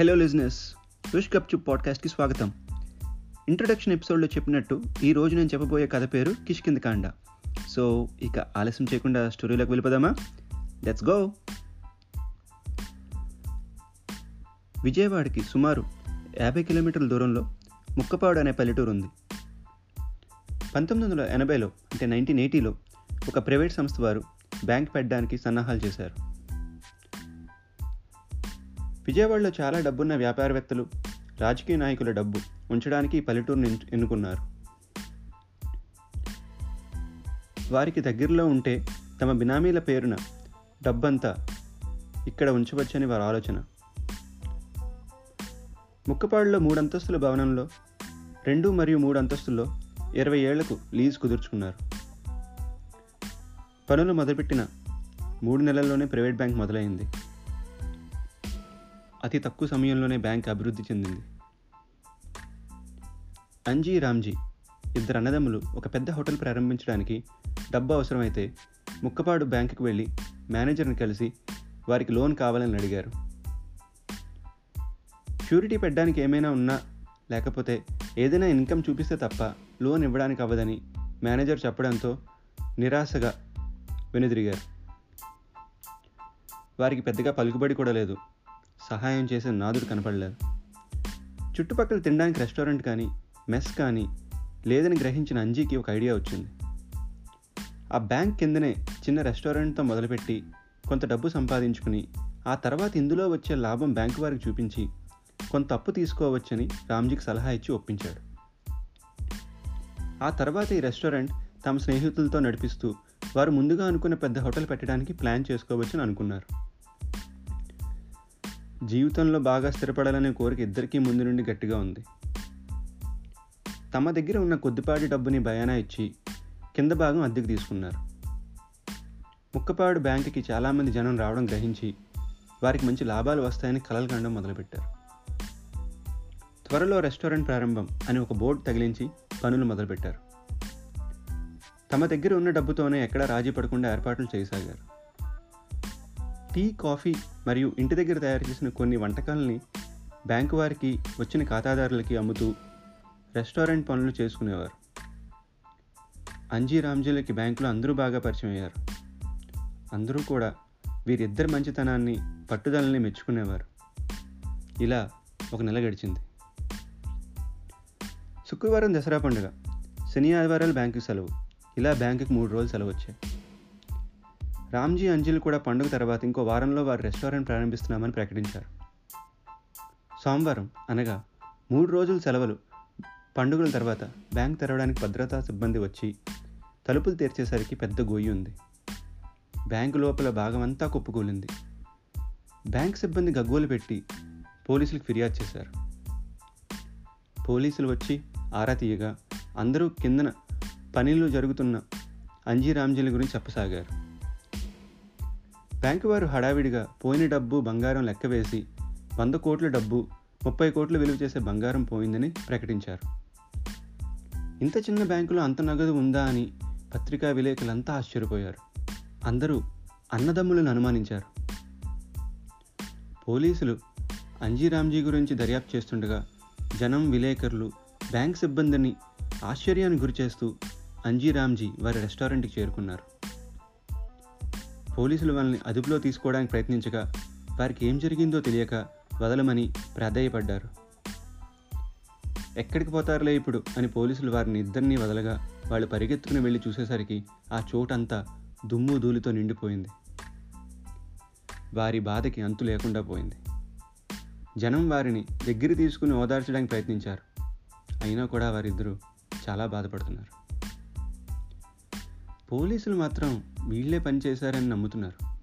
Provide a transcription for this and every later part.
Hello లిజినెస్ wish కప్చు పాడ్కాస్ట్కి స్వాగతం. Introduction ఎపిసోడ్లో చెప్పినట్టు ఈ రోజు నేను చెప్పబోయే కథ పేరు కిష్కింద కాండ సో ఇక ఆలస్యం చేయకుండా స్టోరీలోకి వెళ్ళిపోదామా? లెట్స్ గో విజయవాడకి సుమారు యాభై కిలోమీటర్ల దూరంలో ముక్కపాడు అనే పల్లెటూరు ఉంది. పంతొమ్మిది వందల ఎనభైలో అంటే నైన్టీన్ ఎయిటీలో ఒక ప్రైవేట్ సంస్థ వారు బ్యాంక్ పెట్టడానికి సన్నాహాలు చేశారు. విజయవాడలో చాలా డబ్బున్న వ్యాపారవేత్తలు రాజకీయ నాయకుల డబ్బు ఉంచడానికి పల్లెటూరుని ఎన్నుకున్నారు. వారికి దగ్గరలో ఉంటే తమ బినామీల పేరున డబ్బంతా ఇక్కడ ఉంచవచ్చని వారి ఆలోచన. ముక్కపాడులో మూడు అంతస్తుల భవనంలో రెండు మరియు మూడు అంతస్తుల్లో ఇరవై ఏళ్ళకు లీజ్ కుదుర్చుకున్నారు. పనులు మొదలుపెట్టిన మూడు నెలల్లోనే ప్రైవేట్ బ్యాంక్ మొదలైంది. అతి తక్కువ సమయంలోనే బ్యాంక్ అభివృద్ధి చెందింది. అంజీ రామ్జీ ఇద్దరు అన్నదమ్ములు ఒక పెద్ద హోటల్ ప్రారంభించడానికి డబ్బు అవసరమైతే ముక్కపాడు బ్యాంకుకు వెళ్ళి మేనేజర్ని కలిసి వారికి లోన్ కావాలని అడిగారు. షూరిటీ పెట్టడానికి ఏమైనా ఉన్నా లేకపోతే ఏదైనా ఇన్కమ్ చూపిస్తే తప్ప లోన్ ఇవ్వడానికి అవ్వదని మేనేజర్ చెప్పడంతో నిరాశగా వెనుదిరిగారు. వారికి పెద్దగా పలుకుబడి కూడా లేదు. సహాయం చేసే నాదుడు కనపడలేదు. చుట్టుపక్కల తినడానికి రెస్టారెంట్ కానీ మెస్ కానీ లేదని గ్రహించిన అంజీకి ఒక ఐడియా వచ్చింది. ఆ బ్యాంక్ కిందనే చిన్న రెస్టారెంట్తో మొదలుపెట్టి కొంత డబ్బు సంపాదించుకుని ఆ తర్వాత ఇందులో వచ్చే లాభం బ్యాంకు వారికి చూపించి కొంత అప్పు తీసుకోవచ్చని రామ్జీకి సలహా ఇచ్చి ఒప్పించాడు. ఆ తర్వాత ఈ రెస్టారెంట్ తమ స్నేహితులతో నడిపిస్తూ వారు ముందుగా అనుకున్న పెద్ద హోటల్ పెట్టడానికి ప్లాన్ చేసుకోవచ్చని అనుకున్నారు. జీవితంలో బాగా స్థిరపడాలనే కోరిక ఇద్దరికీ ముందు నుండి గట్టిగా ఉంది. తమ దగ్గర ఉన్న కొద్దిపాటి డబ్బుని భయానా ఇచ్చి కింద భాగం అద్దెకు తీసుకున్నారు. ముక్కపాడు బ్యాంకుకి చాలామంది జనం రావడం గ్రహించి వారికి మంచి లాభాలు వస్తాయని కలలు కండం మొదలుపెట్టారు. త్వరలో రెస్టారెంట్ ప్రారంభం అని ఒక బోర్డు తగిలించి పనులు మొదలుపెట్టారు. తమ దగ్గర ఉన్న డబ్బుతోనే ఎక్కడా రాజీ పడకుండా ఏర్పాట్లు చేయసాగారు. టీ కాఫీ మరియు ఇంటి దగ్గర తయారు చేసిన కొన్ని వంటకాలని బ్యాంకు వారికి వచ్చిన ఖాతాదారులకి అమ్ముతూ రెస్టారెంట్ పనులు చేసుకునేవారు. అంజీ రామ్జీలకి బ్యాంకులో అందరూ బాగా పరిచయం అయ్యారు. అందరూ కూడా వీరిద్దరి మంచితనాన్ని పట్టుదలని మెచ్చుకునేవారు. ఇలా ఒక నెల గడిచింది. శుక్రవారం దసరా పండుగ. శని ఆదివారాలు బ్యాంకు సెలవు. ఇలా బ్యాంకుకి మూడు రోజులు సెలవు వచ్చాయి. రామ్జీ అంజిల్ కూడా పండుగ తర్వాత ఇంకో వారంలో వారు రెస్టారెంట్ ప్రారంభిస్తున్నామని ప్రకటించారు. సోమవారం అనగా మూడు రోజుల సెలవులు. పండుగల తర్వాత బ్యాంక్ తెరవడానికి భద్రతా సిబ్బంది వచ్చి తలుపులు తెరిచేసరికి పెద్ద గొయ్యి ఉంది. బ్యాంకు లోపల భాగమంతా కుప్పకూలింది. బ్యాంక్ సిబ్బంది గగ్గోలు పెట్టి పోలీసులకు ఫిర్యాదు చేశారు. పోలీసులు వచ్చి ఆరా తీయగా అందరూ కిందన పనిలో జరుగుతున్న అంజీ రామ్జీల గురించి చెప్పసాగారు. బ్యాంకు వారు హడావిడిగా పోయిన డబ్బు బంగారం లెక్కవేసి వంద కోట్ల డబ్బు ముప్పై కోట్లు విలువ చేసే బంగారం పోయిందని ప్రకటించారు. ఇంత చిన్న బ్యాంకులో అంత నగదు ఉందా అని పత్రికా విలేకరులంతా ఆశ్చర్యపోయారు. అందరూ అన్నదమ్ములను అనుమానించారు. పోలీసులు అంజీరామ్జీ గురించి దర్యాప్తు చేస్తుండగా జనం విలేకరులు బ్యాంక్ సిబ్బందిని ఆశ్చర్యానికి గురిచేస్తూ అంజీరామ్జీ వారి రెస్టారెంట్కి చేరుకున్నారు. పోలీసులు వాళ్ళని అదుపులో తీసుకోవడానికి ప్రయత్నించగా వారికి ఏం జరిగిందో తెలియక వదలమని ప్రాధాయపడ్డారు. ఎక్కడికి పోతారులే ఇప్పుడు అని పోలీసులు వారిని ఇద్దరినీ వదలగా వాళ్ళు పరిగెత్తుకుని వెళ్ళి చూసేసరికి ఆ చోటంతా దుమ్ము ధూళితో నిండిపోయింది. వారి బాధకి అంతు లేకుండా పోయింది. జనం వారిని దగ్గర తీసుకుని ఓదార్చడానికి ప్రయత్నించారు. అయినా కూడా వారిద్దరూ చాలా బాధపడుతున్నారు. పోలీసులు మాత్రం వీళ్ళే పనిచేశారని నమ్ముతున్నారు.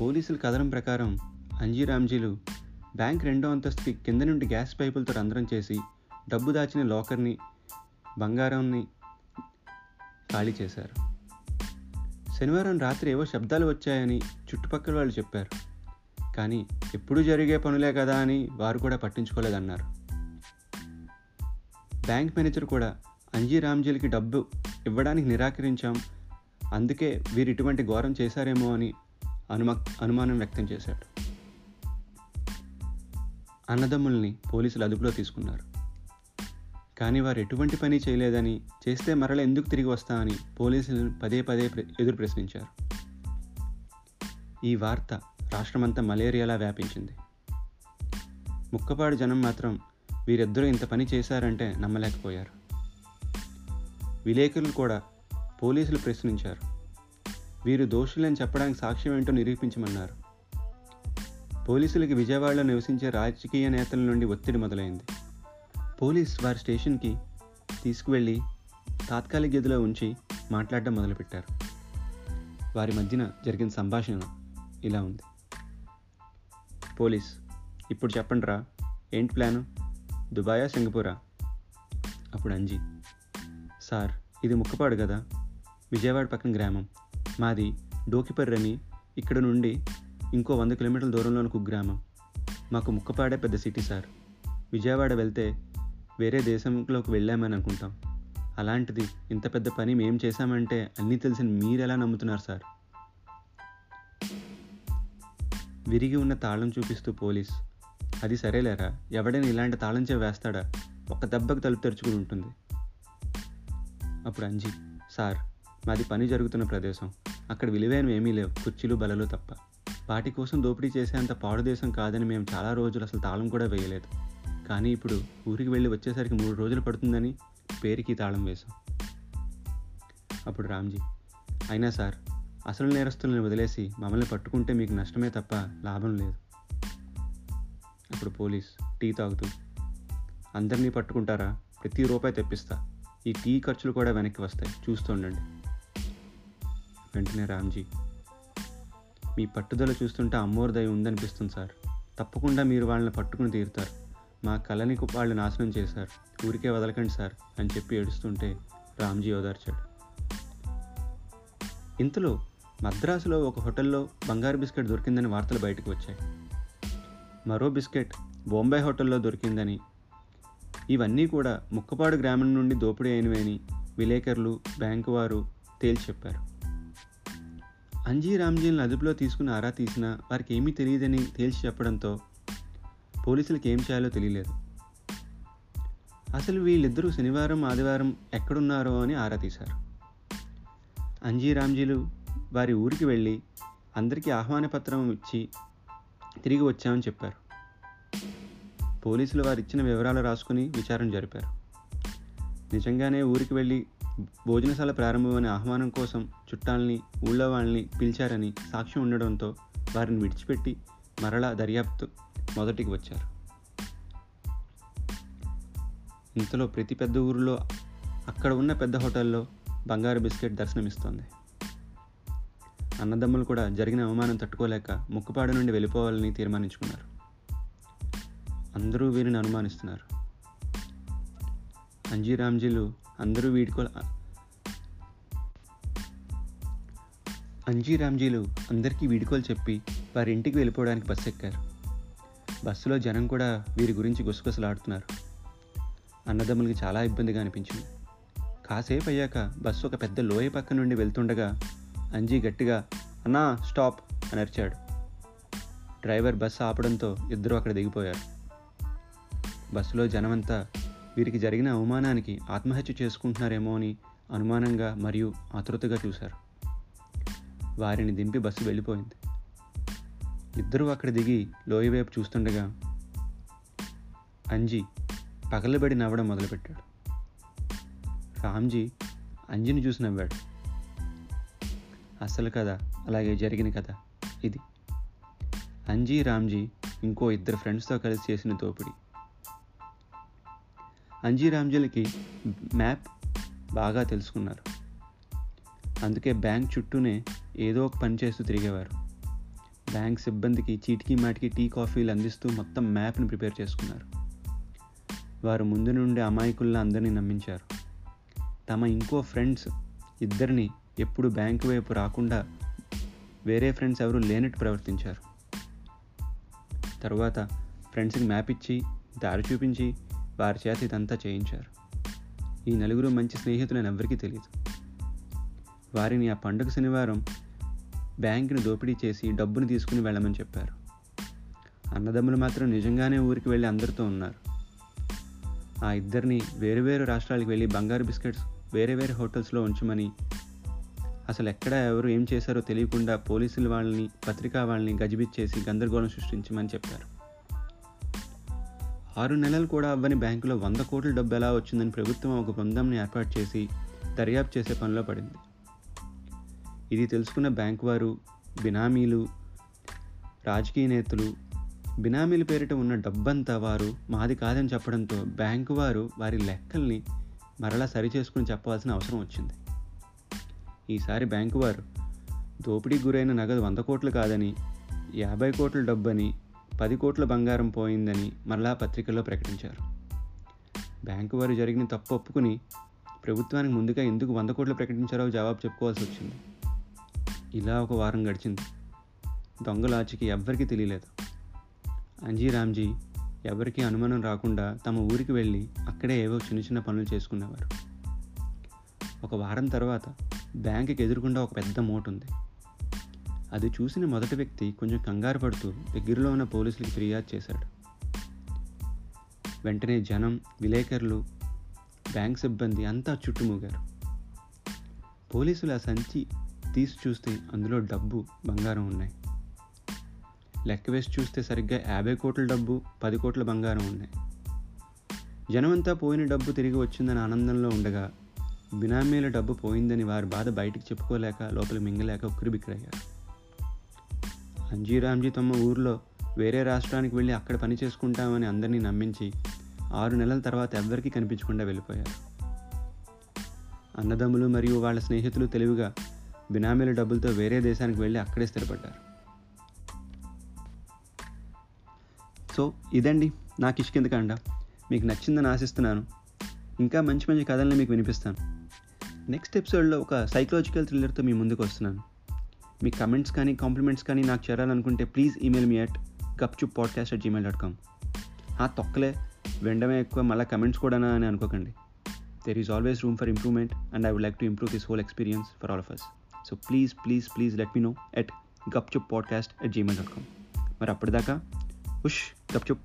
పోలీసుల కథనం ప్రకారం అంజీ రామ్జీలు బ్యాంక్ రెండో అంతస్తుకి కింద నుండి గ్యాస్ పైపులతో రంధ్రం చేసి డబ్బు దాచిన లాకర్ని బంగారాన్ని ఖాళీ చేశారు. శనివారం రాత్రి ఏవో శబ్దాలు వచ్చాయని చుట్టుపక్కల వాళ్ళు చెప్పారు. కానీ ఎప్పుడు జరిగే పనులే కదా అని వారు కూడా పట్టించుకోలేదన్నారు. బ్యాంక్ మేనేజర్ కూడా అంజీ రామ్జీలకి డబ్బు ఇవ్వడానికి నిరాకరించాం. అందుకే వీరు ఇటువంటి ఘోరం చేశారేమో అని అనుమ అనుమానం వ్యక్తం చేశాడు. అన్నదమ్ముల్ని పోలీసులు అదుపులో తీసుకున్నారు. కానీ వారు ఎటువంటి పని చేయలేదని చేస్తే మరల ఎందుకు తిరిగి వస్తా అని పోలీసులు పదే పదే ఎదురు ప్రశ్నించారు. ఈ వార్త రాష్ట్రమంతా మలేరియాలా వ్యాపించింది. ముక్కపాడు జనం మాత్రం వీరిద్దరూ ఇంత పని చేశారంటే నమ్మలేకపోయారు. విలేకరులు కూడా పోలీసులు ప్రశ్నించారు. వీరు దోషులని చెప్పడానికి సాక్ష్యం ఏంటో నిరూపించమన్నారు. పోలీసులకి విజయవాడలో నివసించే రాజకీయ నేతల నుండి ఒత్తిడి మొదలైంది. పోలీస్ వారి స్టేషన్కి తీసుకువెళ్ళి తాత్కాలిక గదిలో ఉంచి మాట్లాడడం మొదలుపెట్టారు. వారి మధ్యన జరిగిన సంభాషణ ఇలా ఉంది. పోలీస్ ఇప్పుడు చెప్పండి రా ఏంటి ప్లాను? దుబాయా సింగపూరా? అప్పుడు అంజీ సార్ ఇది ముక్కపాడు కదా. విజయవాడ పక్కన గ్రామం. మాది డోకిపర్రి అని ఇక్కడ నుండి ఇంకో వంద కిలోమీటర్ల దూరంలోని కుగ్రామం. మాకు ముక్కపాడే పెద్ద సిటీ సార్. విజయవాడ వెళ్తే వేరే దేశంలోకి వెళ్ళామని అనుకుంటాం. అలాంటిది ఇంత పెద్ద పని మేం చేశామంటే అన్నీ తెలిసిన మీరెలా నమ్ముతున్నారు సార్? విరిగి ఉన్న తాళం చూపిస్తూ పోలీస్ అది సరేలేరా? ఎవడైనా ఇలాంటి తాళం చే వేస్తాడా? ఒక దెబ్బకు తలుపు తెరుచుకుని ఉంటుంది. అప్పుడు అంజీ సార్ మాది పని జరుగుతున్న ప్రదేశం. అక్కడ విలువైనవి ఏమీ లేవు. కుర్చీలు బలలు తప్ప. వాటి కోసం దోపిడీ చేసేంత పాడుదేశం కాదని మేము చాలా రోజులు అసలు తాళం కూడా వేయలేదు. కానీ ఇప్పుడు ఊరికి వెళ్ళి వచ్చేసరికి మూడు రోజులు పడుతుందని పేరుకి తాళం వేశాం. అప్పుడు రామ్జీ అయినా సార్ అసలు నేరస్తులను వదిలేసి మమ్మల్ని పట్టుకుంటే మీకు నష్టమే తప్ప లాభం లేదు. అప్పుడు పోలీస్ టీ తాగుతూ అందరినీ పట్టుకుంటారా? ప్రతి రూపాయి తెప్పిస్తా. ఈ టీ ఖర్చులు కూడా వెనక్కి వస్తాయి. చూస్తుండండి వెంటనే రామ్జీ మీ పట్టుదల చూస్తుంటే అమ్మోరు ఉందనిపిస్తుంది సార్. తప్పకుండా మీరు వాళ్ళని పట్టుకుని తీరుతారు. మా కళని వాళ్ళు నాశనం చేశారు. ఊరికే వదలకండి సార్ అని చెప్పి ఏడుస్తుంటే రామ్జీ ఓదార్చాడు. ఇంతలో మద్రాసులో ఒక హోటల్లో బంగారు బిస్కెట్ దొరికిందని వార్తలు బయటకు వచ్చాయి. మరో బిస్కెట్ బొంబాయి హోటల్లో దొరికిందని ఇవన్నీ కూడా ముక్కపాడు గ్రామం నుండి దోపిడీ అయినవని విలేకరులు బ్యాంకు వారు తేల్చి చెప్పారు అంజీ రామ్జీలను అదుపులో తీసుకుని ఆరా తీసినా వారికి ఏమీ తెలియదని తేల్చి చెప్పడంతో పోలీసులకు ఏం చేయాలో తెలియలేదు. అసలు వీళ్ళిద్దరూ శనివారం ఆదివారం ఎక్కడున్నారో అని ఆరా తీశారు. అంజీ రామ్జీలు వారి ఊరికి వెళ్ళి అందరికీ ఆహ్వాన పత్రం ఇచ్చి తిరిగి వచ్చామని చెప్పారు. పోలీసులు వారు ఇచ్చిన వివరాలు రాసుకుని విచారణ జరిపారు. నిజంగానే ఊరికి వెళ్ళి భోజనశాల ప్రారంభమనే ఆహ్వానం కోసం చుట్టాలని ఊళ్ళో వాళ్ళని పిలిచారని సాక్ష్యం ఉండడంతో వారిని విడిచిపెట్టి మరలా దర్యాప్తు మొదటికి వచ్చారు. ఇంతలో ప్రతి పెద్ద ఊరిలో అక్కడ ఉన్న పెద్ద హోటల్లో బంగారు బిస్కెట్ దర్శనమిస్తోంది. అన్నదమ్ములు కూడా జరిగిన అవమానం తట్టుకోలేక ముక్కుపాడు నుండి వెళ్ళిపోవాలని తీర్మానించుకున్నారు. అందరూ వీరిని అనుమానిస్తున్నారు. అంజీ రామ్జీలు అందరూ వీడికోలు అంజీ రామ్జీలు అందరికీ వీడుకోలు చెప్పి వారి ఇంటికి వెళ్ళిపోవడానికి బస్సు ఎక్కారు. బస్సులో జనం కూడా వీరి గురించి గుసగుసలాడుతున్నారు. అన్నదమ్ములకి చాలా ఇబ్బందిగా అనిపించింది. కాసేపు అయ్యాక బస్సు ఒక పెద్ద లోయ పక్క నుండి వెళ్తుండగా అంజీ గట్టిగా అన్నా స్టాప్ అని అరిచాడు. డ్రైవర్ బస్సు ఆపడంతో ఇద్దరు అక్కడ దిగిపోయారు. బస్సులో జనమంతా వీరికి జరిగిన అవమానానికి ఆత్మహత్య చేసుకుంటున్నారేమో అని అనుమానంగా మరియు ఆతృతగా చూశారు. వారిని దింపి బస్సు వెళ్ళిపోయింది. ఇద్దరూ అక్కడ దిగి లోయ వైపు చూస్తుండగా అంజీ పగలబడి నవ్వడం మొదలుపెట్టాడు. రామ్జీ అంజిని చూసి నవ్వాడు. అసలు కథ అలాగే జరిగిన కథ ఇది. అంజీ రామ్జీ ఇంకో ఇద్దరు ఫ్రెండ్స్తో కలిసి చేసిన దోపిడీ. అంజీ మ్యాప్ బాగా తెలుసుకున్నారు. అందుకే బ్యాంక్ చుట్టూనే ఏదో ఒక పని చేస్తూ తిరిగేవారు. బ్యాంక్ సిబ్బందికి చీటికి మాటికి టీ కాఫీలు అందిస్తూ మొత్తం మ్యాప్ని ప్రిపేర్ చేసుకున్నారు. వారు ముందు నుండి అమాయకుల్లా అందరినీ నమ్మించారు. తమ ఇంకో ఫ్రెండ్స్ ఇద్దరిని ఎప్పుడు బ్యాంకు వైపు రాకుండా వేరే ఫ్రెండ్స్ ఎవరు లేనట్టు ప్రవర్తించారు. తర్వాత ఫ్రెండ్స్కి మ్యాప్ ఇచ్చి దారి చూపించి వారి చేత ఇదంతా చేయించారు. ఈ నలుగురు మంచి స్నేహితులని ఎవరికీ తెలియదు వారిని ఆ పండుగ శనివారం బ్యాంకును దోపిడీ చేసి డబ్బును తీసుకుని వెళ్ళమని చెప్పారు. అన్నదమ్ములు మాత్రం నిజంగానే ఊరికి వెళ్ళి అందరితో ఉన్నారు. ఆ ఇద్దరిని వేరు వేరు రాష్ట్రాలకు వెళ్ళి బంగారు బిస్కెట్స్ వేరే వేరే హోటల్స్లో ఉంచమని అసలు ఎక్కడ ఎవరు ఏం చేశారో తెలియకుండా పోలీసులు వాళ్ళని పత్రికా వాళ్ళని గజిబిచ్చేసి గందరగోళం సృష్టించమని చెప్పారు. ఆరు నెలలు కూడా అవ్వని బ్యాంకులో వంద కోట్ల డబ్బు ఎలా వచ్చిందని ప్రభుత్వం ఒక బృందంని ఏర్పాటు చేసి దర్యాప్తు చేసే పనిలో పడింది. ఇది తెలుసుకున్న బ్యాంకు వారు బినామీలు రాజకీయ నేతలు బినామీల పేరిట ఉన్న డబ్బంతా వారు మాది కాదని చెప్పడంతో బ్యాంకు వారు వారి లెక్కల్ని మరలా సరిచేసుకుని చెప్పాల్సిన అవసరం వచ్చింది. ఈసారి బ్యాంకు వారు దోపిడీకి గురైన నగదు వంద కోట్లు కాదని యాభై కోట్ల డబ్బని పది కోట్ల బంగారం పోయిందని మరలా పత్రికల్లో ప్రకటించారు. బ్యాంకు వారు జరిగిన తప్పు ఒప్పుకుని ప్రభుత్వానికి ముందుగా ఎందుకు వంద కోట్లు ప్రకటించారో జవాబు చెప్పుకోవాల్సి వచ్చింది. ఇలా ఒక వారం గడిచింది. దొంగలాచికి ఎవ్వరికీ తెలియలేదు. అంజీ రామ్జీ ఎవరికీ అనుమానం రాకుండా తమ ఊరికి వెళ్ళి అక్కడే ఏవో చిన్న చిన్న పనులు చేసుకునేవారు. ఒక వారం తర్వాత బ్యాంకుకి ఎదురుకుండా ఒక పెద్ద మోటు ఉంది. అది చూసిన మొదటి వ్యక్తి కొంచెం కంగారు పడుతూ దగ్గరలో ఉన్న పోలీసులకు ఫిర్యాదు చేశాడు. వెంటనే జనం విలేకరులు బ్యాంక్ సిబ్బంది అంతా చుట్టుమూగారు. పోలీసులు ఆ సంచి తీసి చూస్తే అందులో డబ్బు బంగారం ఉన్నాయి. లెక్క వేసి చూస్తే సరిగ్గా యాభై కోట్ల డబ్బు పది కోట్ల బంగారం ఉన్నాయి. జనమంతా పోయిన డబ్బు తిరిగి వచ్చిందని ఆనందంలో ఉండగా బినామీల డబ్బు పోయిందని వారి బాధ బయటికి చెప్పుకోలేక లోపల మింగలేక ఉక్కిరిబిక్కిరయ్యారు. అంజీరామ్జీ తమ ఊర్లో వేరే రాష్ట్రానికి వెళ్ళి అక్కడ పని చేసుకుంటామని అందరినీ నమ్మించి ఆరు నెలల తర్వాత ఎవ్వరికీ కనిపించకుండా వెళ్ళిపోయారు. అన్నదమ్ములు మరియు వాళ్ళ స్నేహితులు తెలివిగా బినామీల డబ్బులతో వేరే దేశానికి వెళ్ళి అక్కడే స్థిరపడ్డారు. సో ఇదండి నా కిష్కిందకాండ మీకు నచ్చిందని ఆశిస్తున్నాను. ఇంకా మంచి మంచి కథల్ని మీకు వినిపిస్తాను. నెక్స్ట్ ఎపిసోడ్లో ఒక సైకలాజికల్ థ్రిల్లర్తో మీ ముందుకు వస్తున్నాను. మీ కమెంట్స్ కానీ కాంప్లిమెంట్స్ కానీ నాకు చేరాలనుకుంటే please email me at Gupchup podcast at gmail dot com ఆ తొక్కలే వెండమే ఎక్కువ మళ్ళీ కమెంట్స్ కూడానా అని అనుకోకండి. There is always room for improvement and I would like to improve this whole experience for all of us so please please please let me know at Gupchup podcast at gmail dot com మరి అప్పటిదాకా ఉష్ గప్చుప్